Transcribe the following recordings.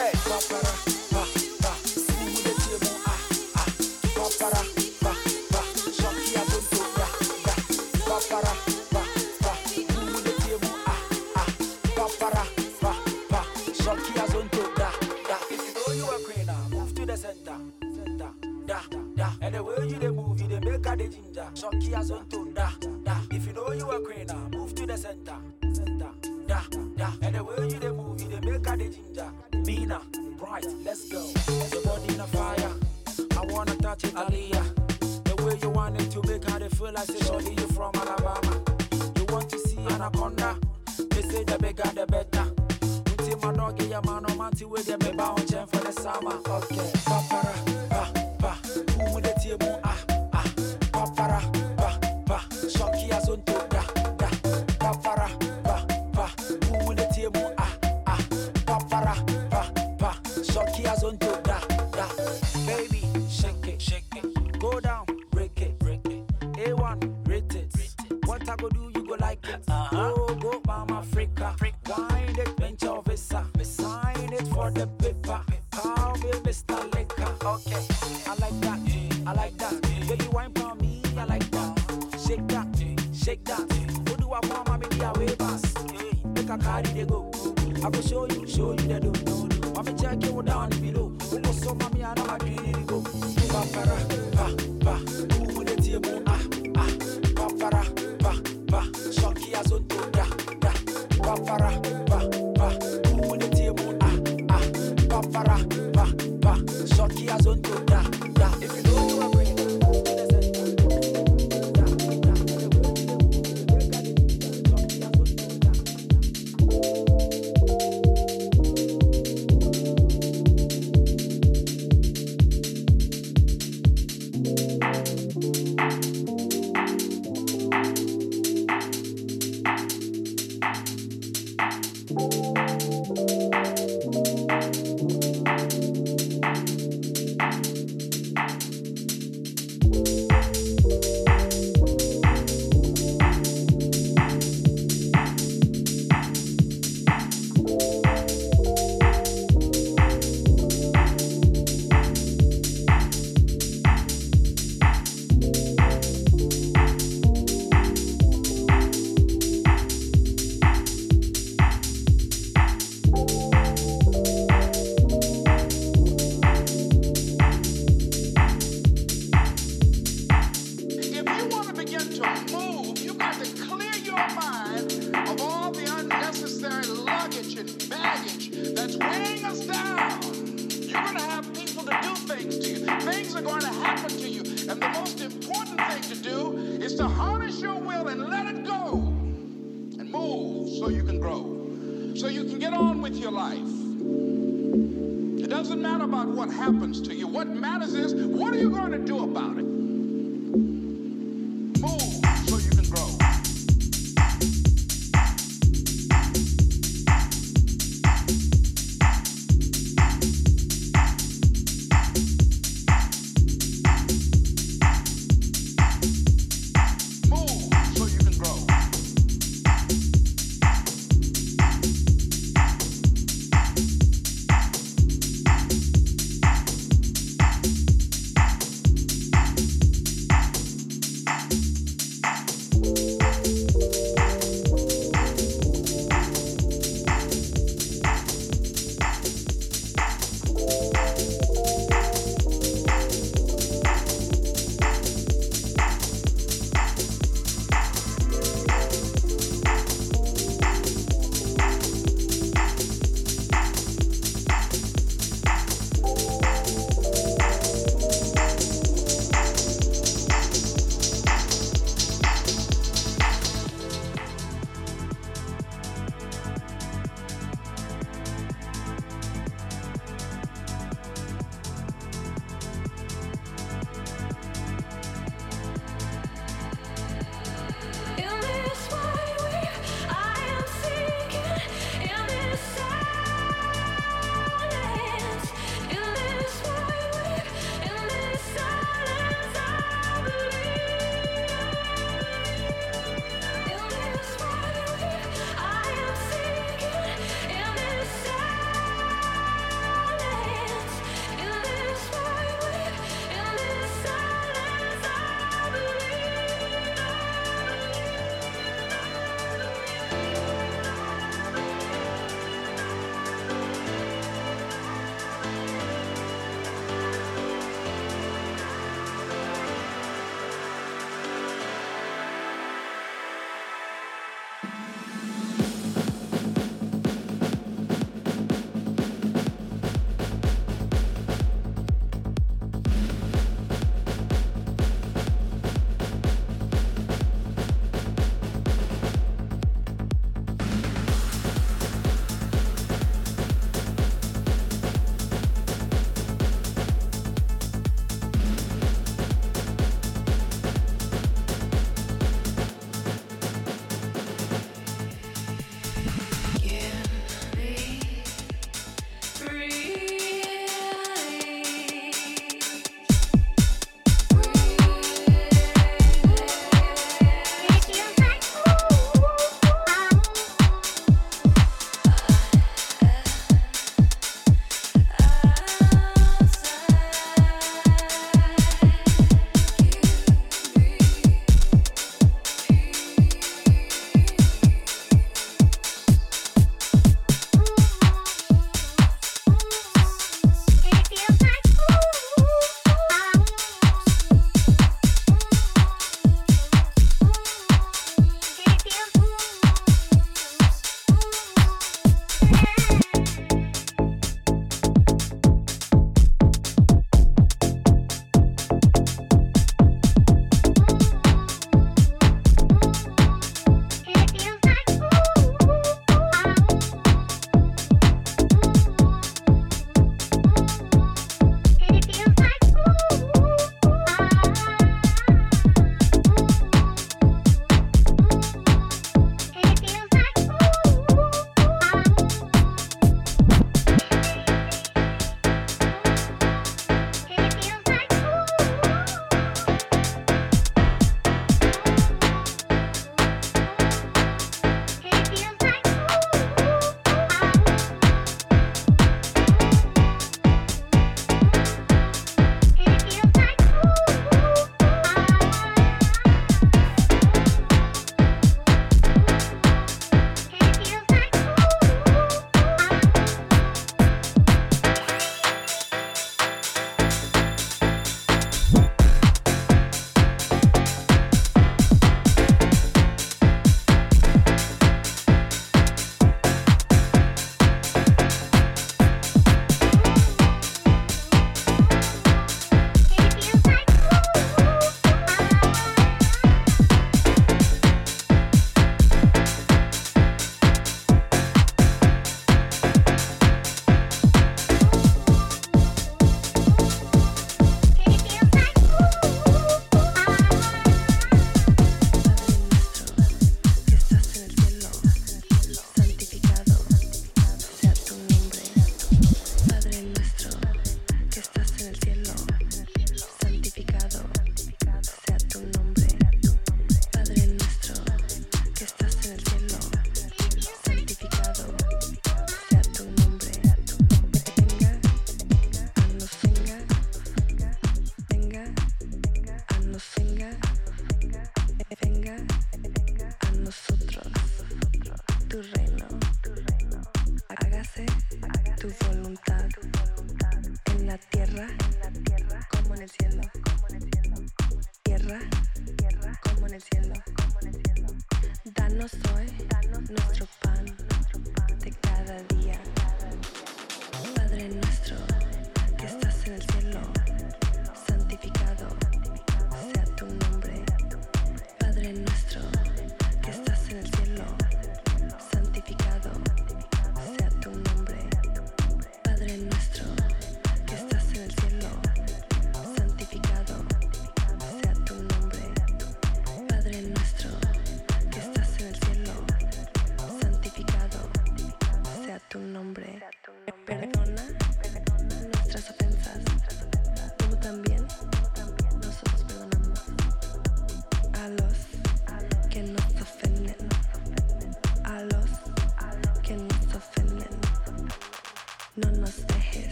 that.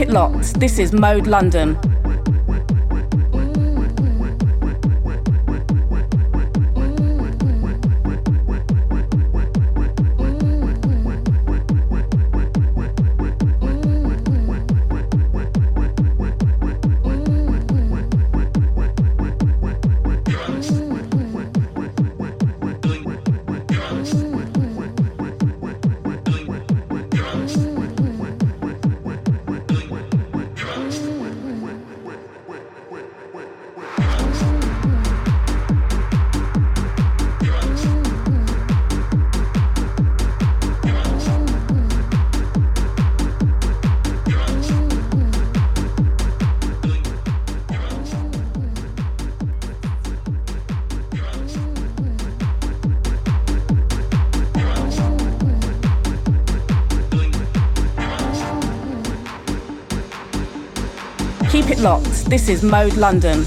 It locked. This is Mode London. locked. This is Mode London.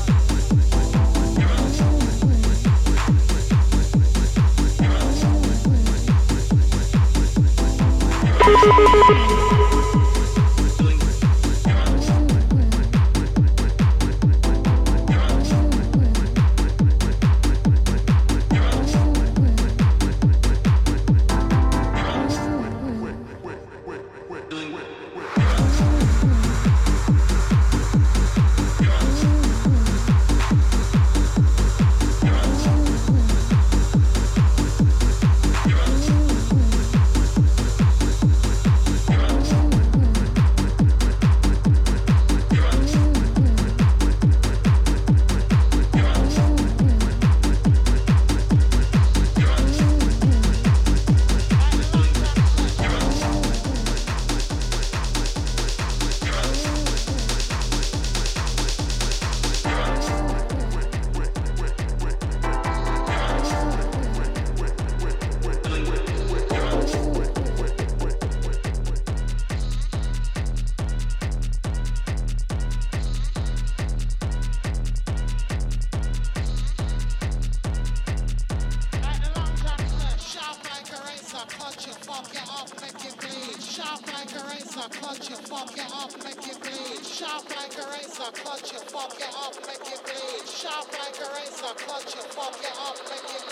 Razor, cut you, fuck it up, make it bleed. Sharp like a razor, cut you, fuck it up, make it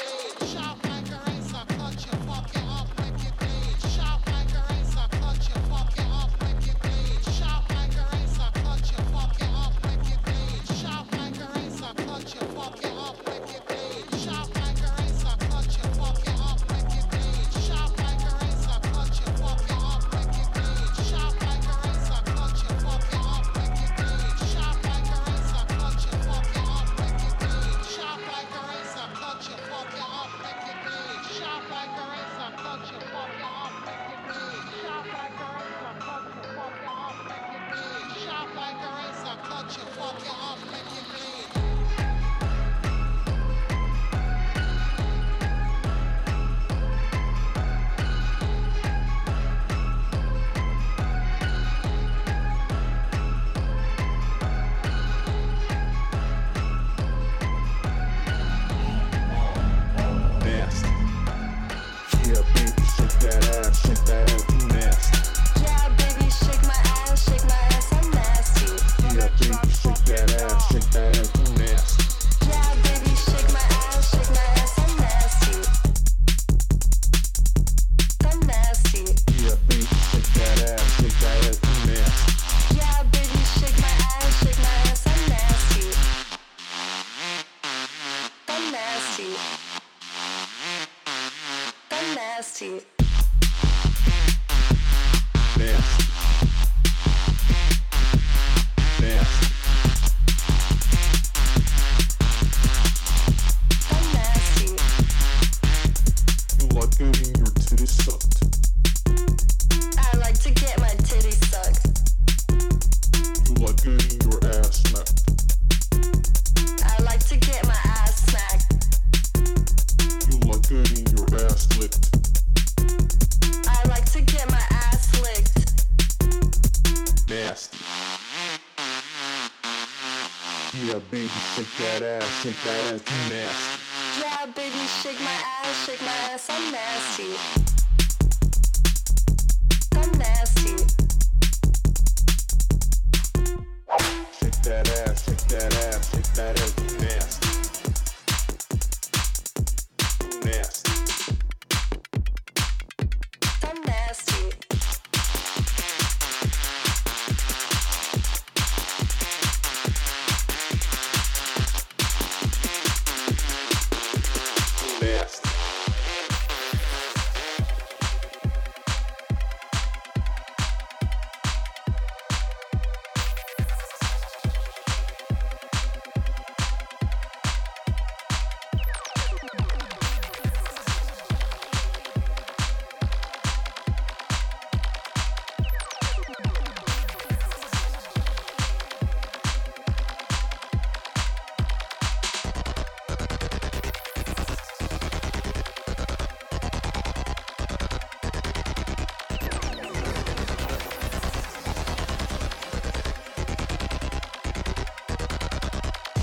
Action Flag.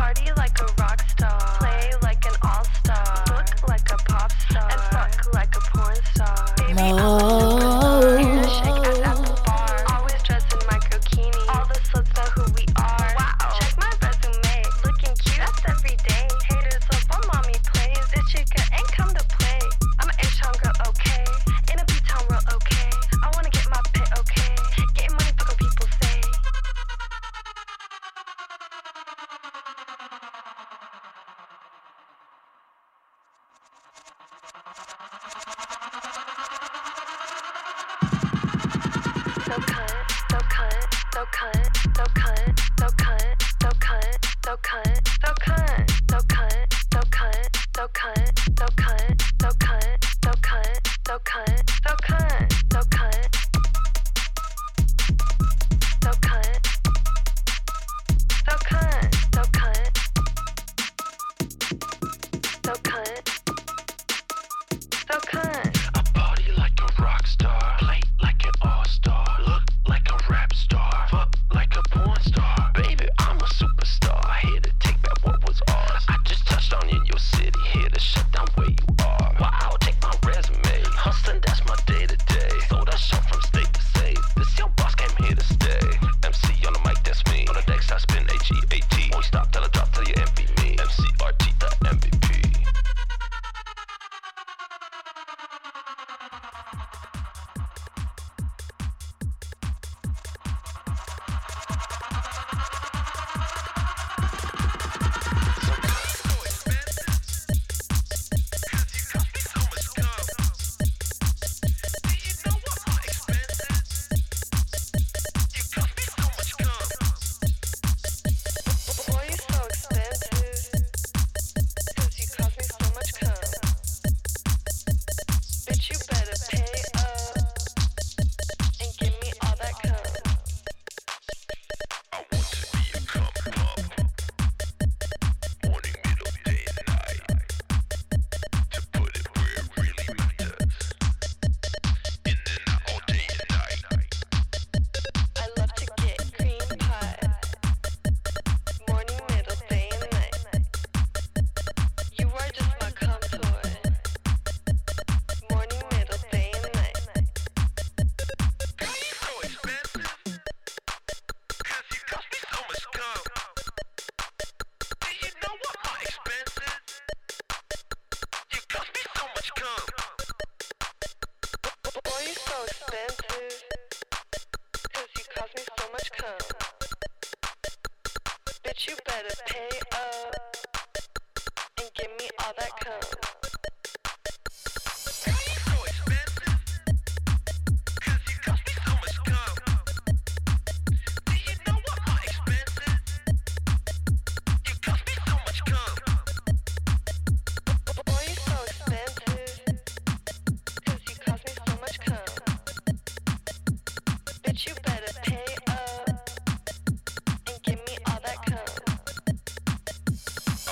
You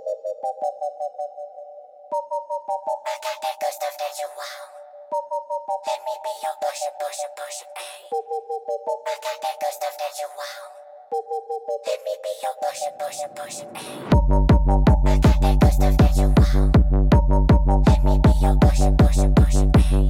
I got that good stuff that you want. Let me be your pusher, push, pusher, ayy. I got that good stuff that you want. Let me be your pusher, push, pusher, ayy. I got that good stuff that you want. Let me be your pusher, push, pusher, ayy.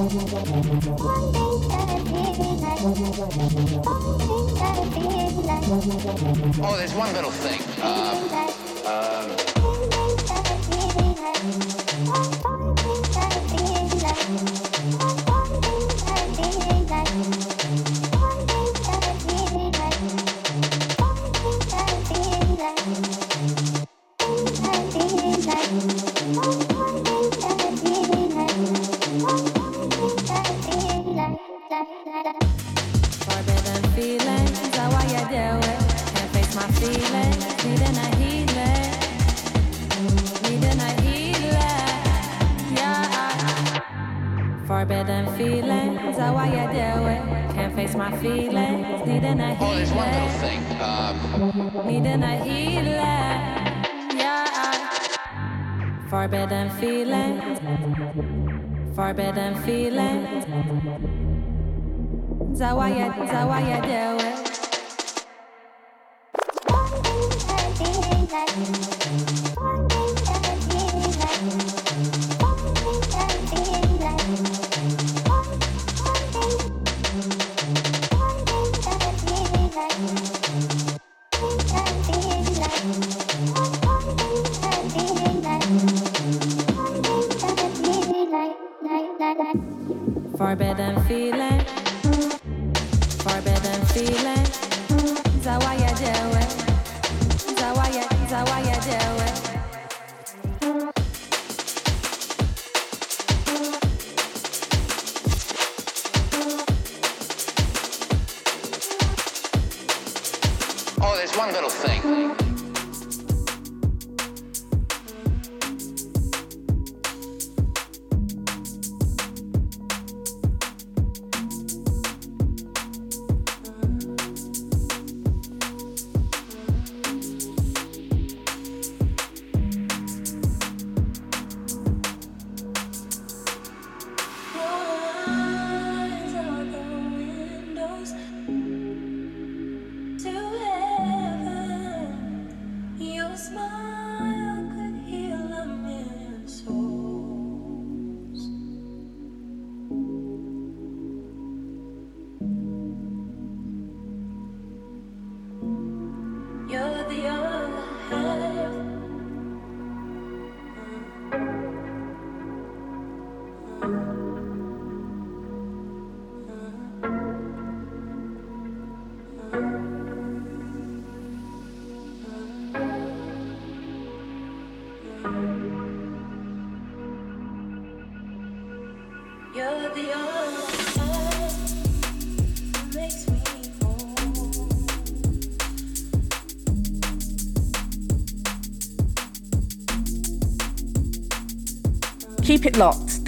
Oh, there's one little thing. Uh, forbidden feelings. Zawaya, Zawaya, do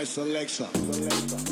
My selector. in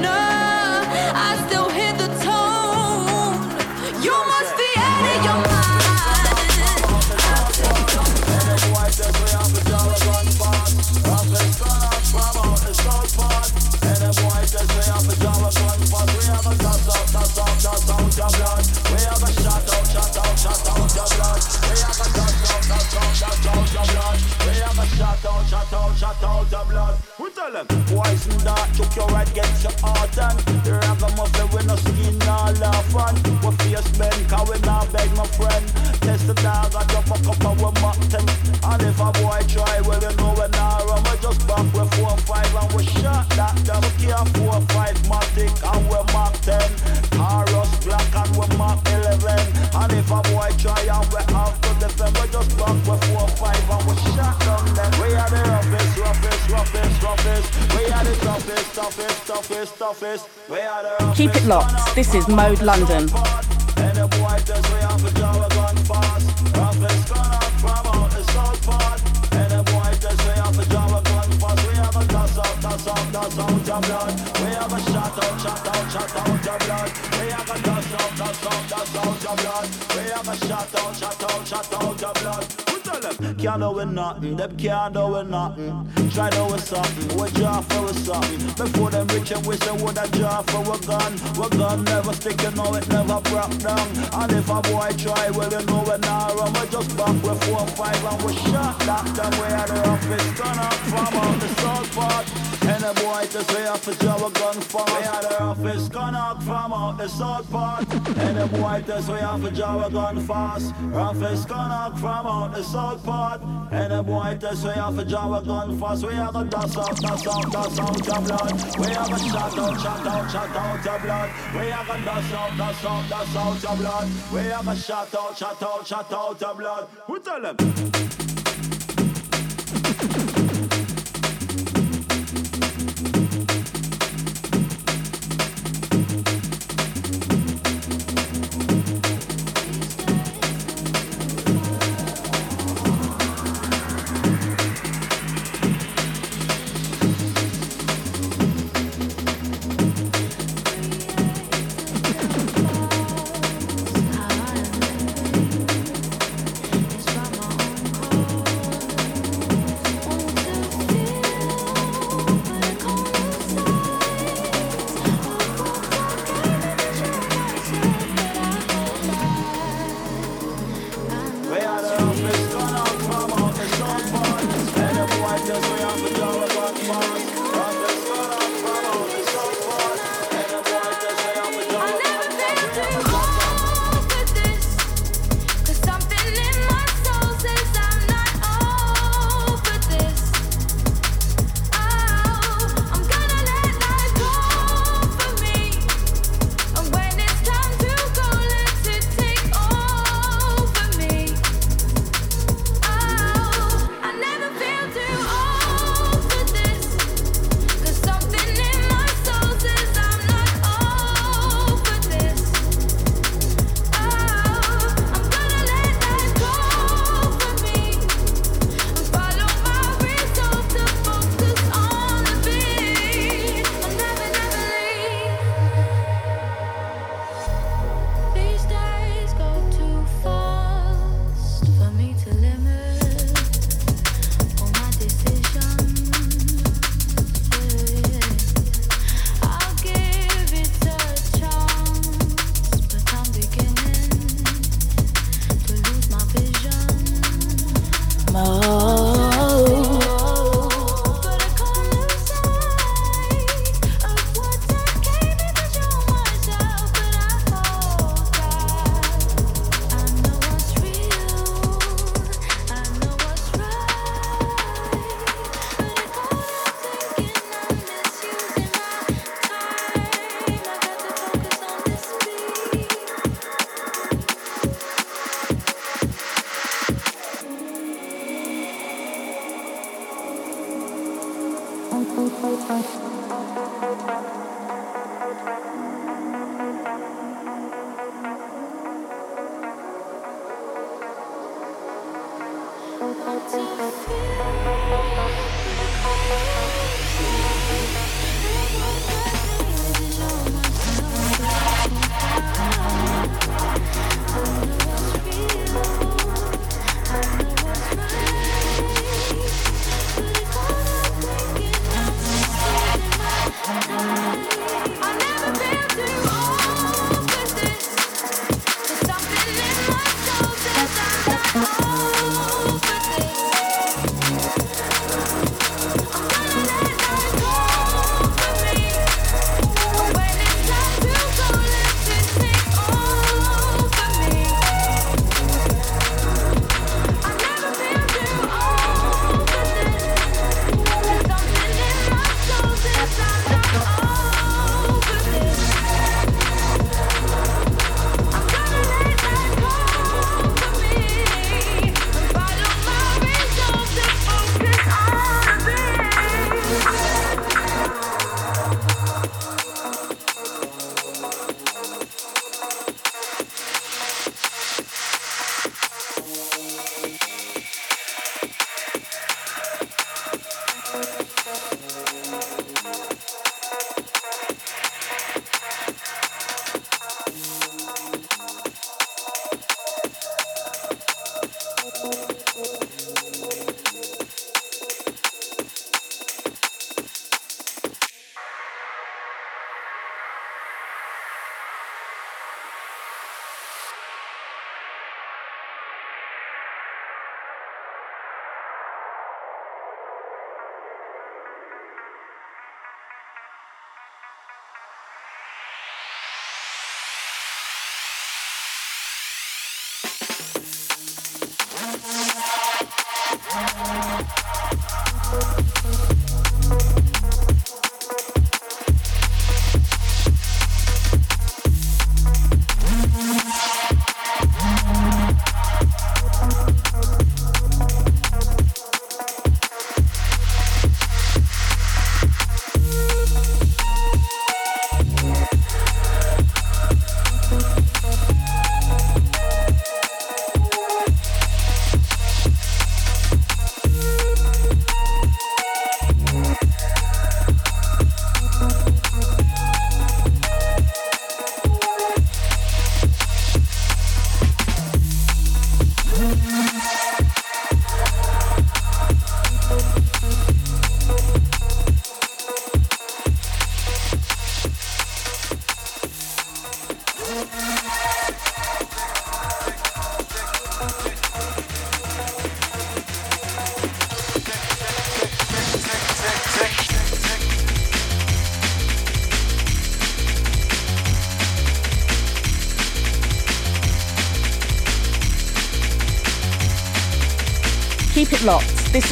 no, I still hear the tone. Of tell them? Poison dark, choke your right, get your heart and The ragamuffin with no skin, no laugh on We face bend, cause we not beg my friend. Test the dog, I drop a couple with Mach 10 And if a boy try, well you know we not run We just back with 4 5 and we shot that them We care 4 5 Matic and we Mach 10 Taurus black and we Mach 11 And if a boy try and we have to defend We just back with 4 5 roughest, roughest We are the toughest, toughest, toughest, toughest We are the roughest Keep it locked. This is Mode London. and the boy test we have a Java gun fast. Roughest gun out from out the south part. And the boy test we have a Java gun fast. We have a toss out, toss out, toss out your blood. We have a shot out, shot out, shot out your blood. We have a toss out, toss out, toss out your blood. We have a shot out, shot out, shot out your blood. Tell? Can't do with nothing, them can't do with nothing. Try do with something, we draw for with something. Before them rich and we say would a draw for a gun. We gun never stick, you know it never broke down. And if a boy try, well you know we not run. We just back with four five and we shot that them way at the roughest gun up from out the south part. And the boy just way up a job a gun fast. We had the roughest gun out from out the south part. And the boy just way up a job a gun fast. Roughest gun out from out the south part. And the boy just way up a job a gun fast. We have a dust out, dust out, dust out your blood. We have a shot out, shot out, shot out your blood. We have a dust out, dust out, dust out your blood. We have a shot out, shot out, shot out your blood. Who tell them?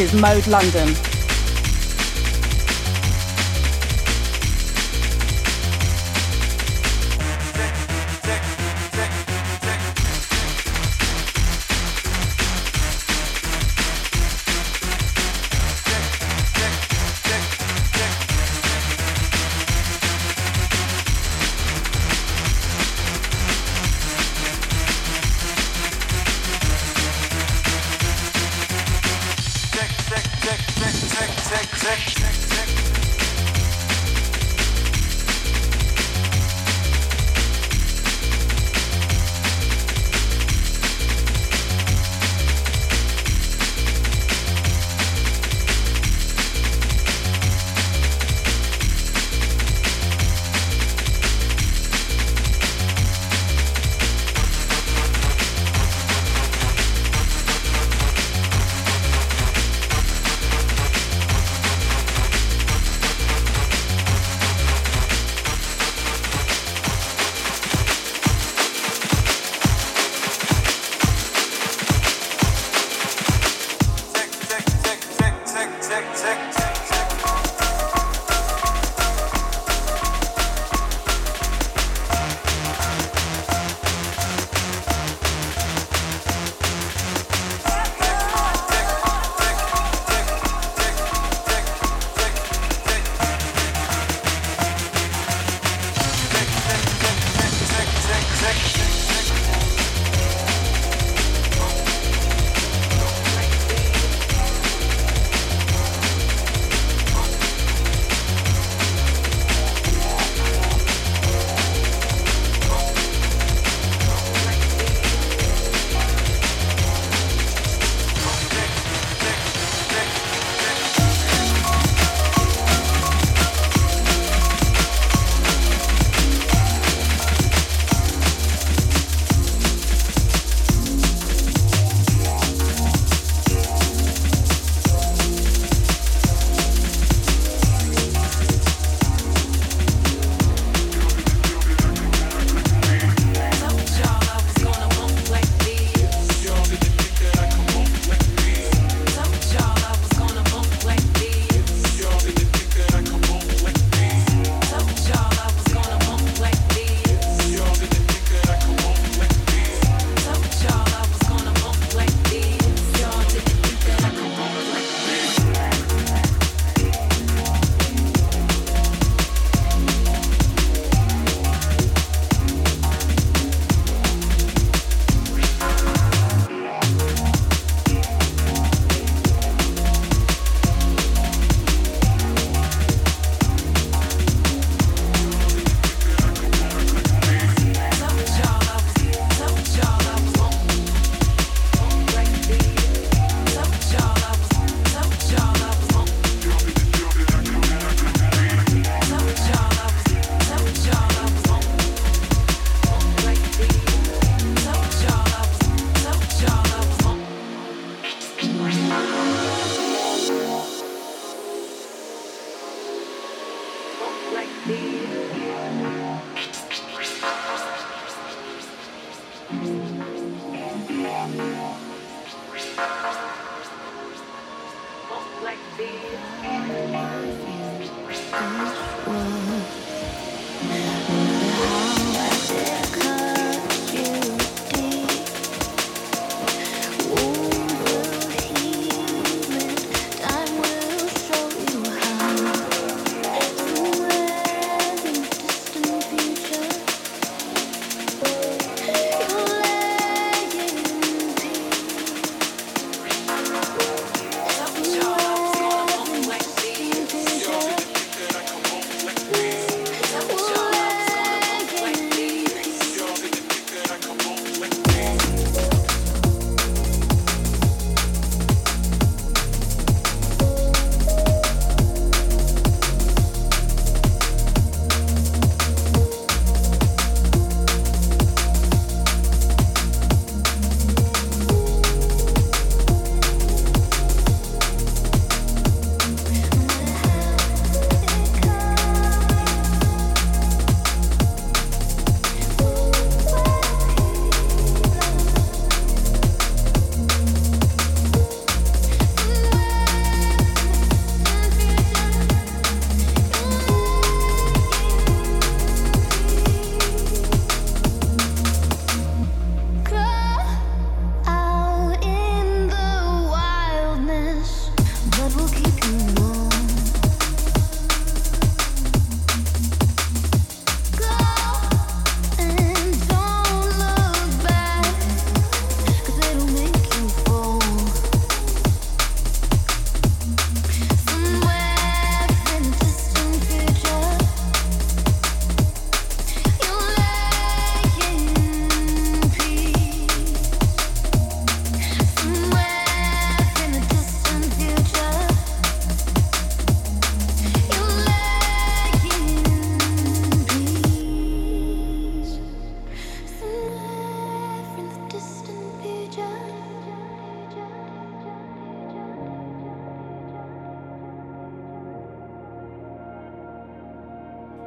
Is Mode London.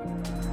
Keep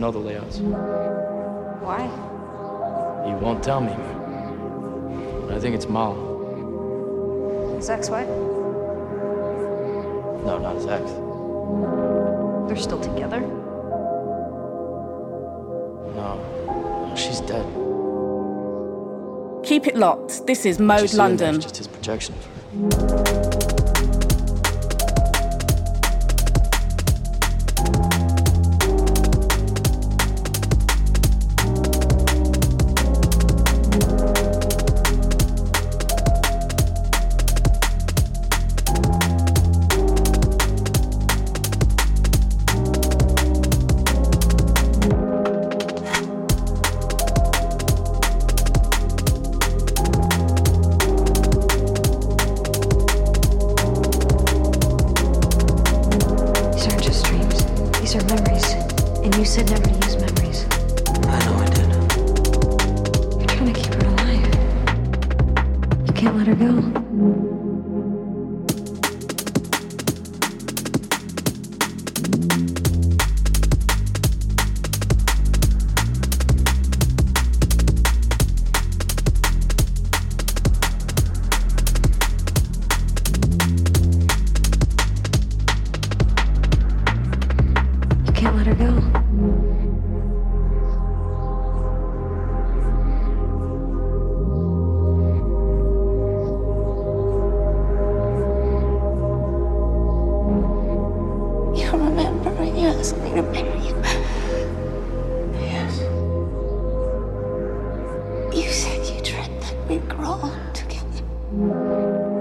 Know the layouts. Why? He won't tell me. But I think it's Mal. His ex-wife? No, not his ex. They're still together? No, she's dead. Keep it locked. This is Mode London. Just his projection Together.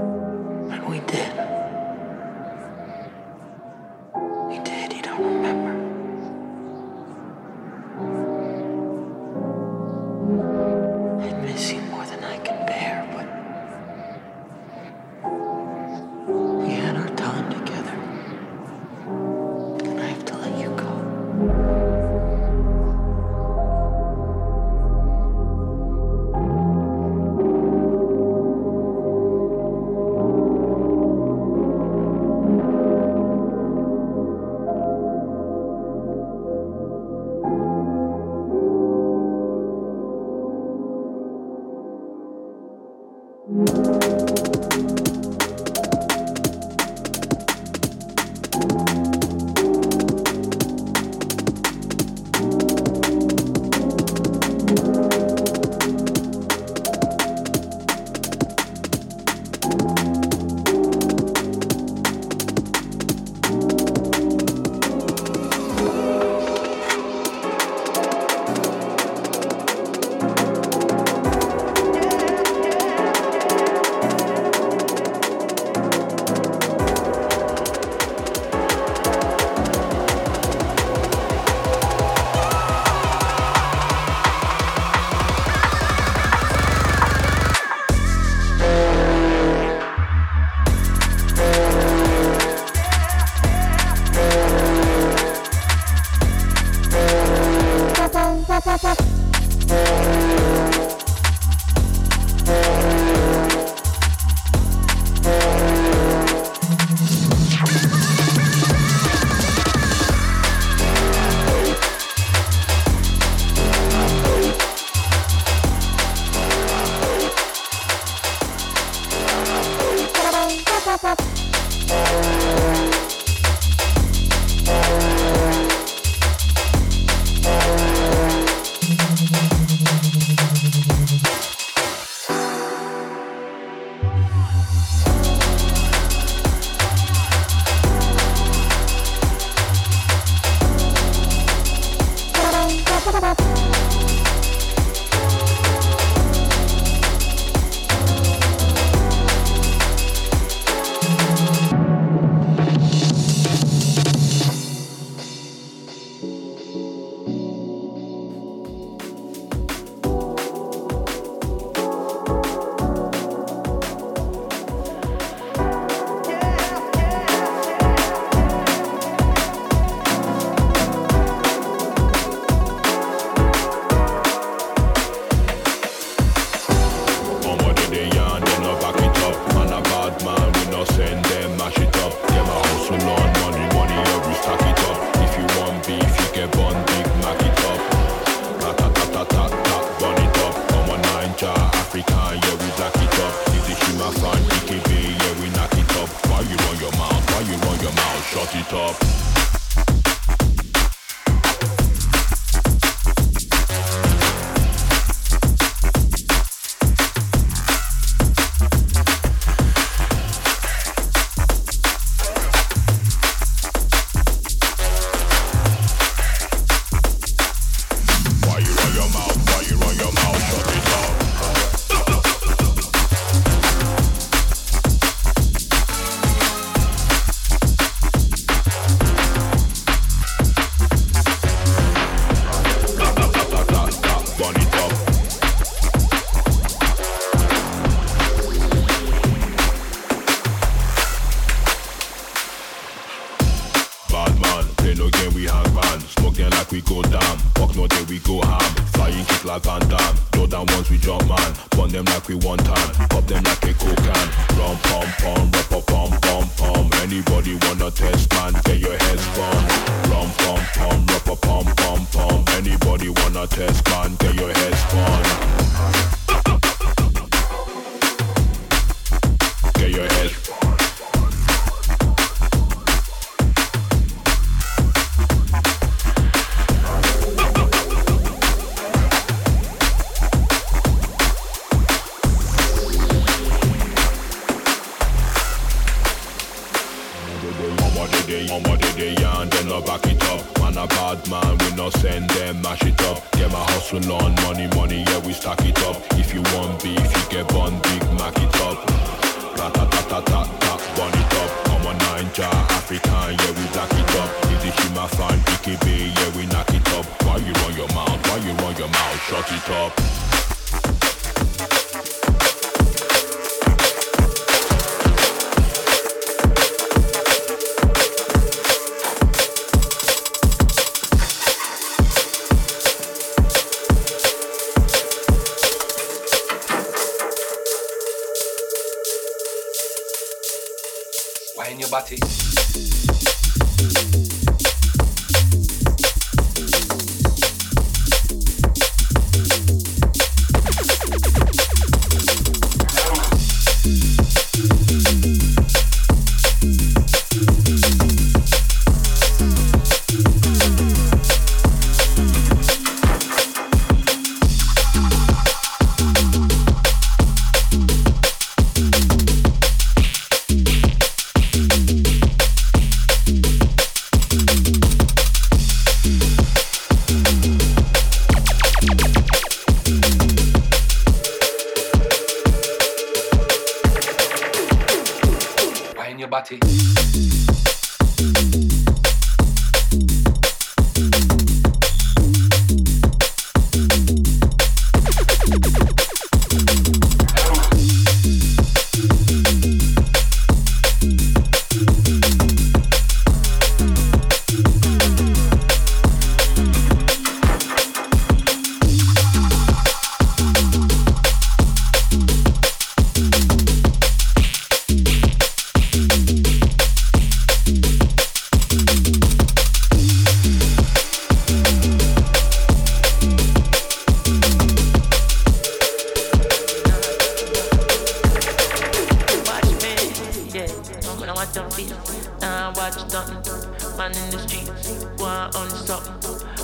stop.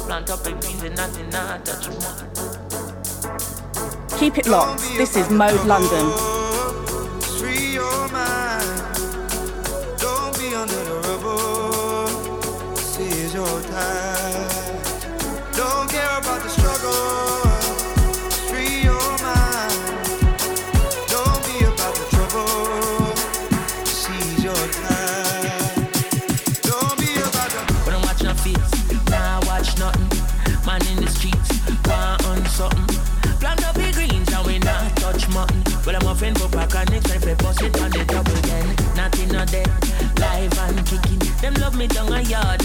Plant up and nothing. Keep it locked. This is Mode London. down a yard.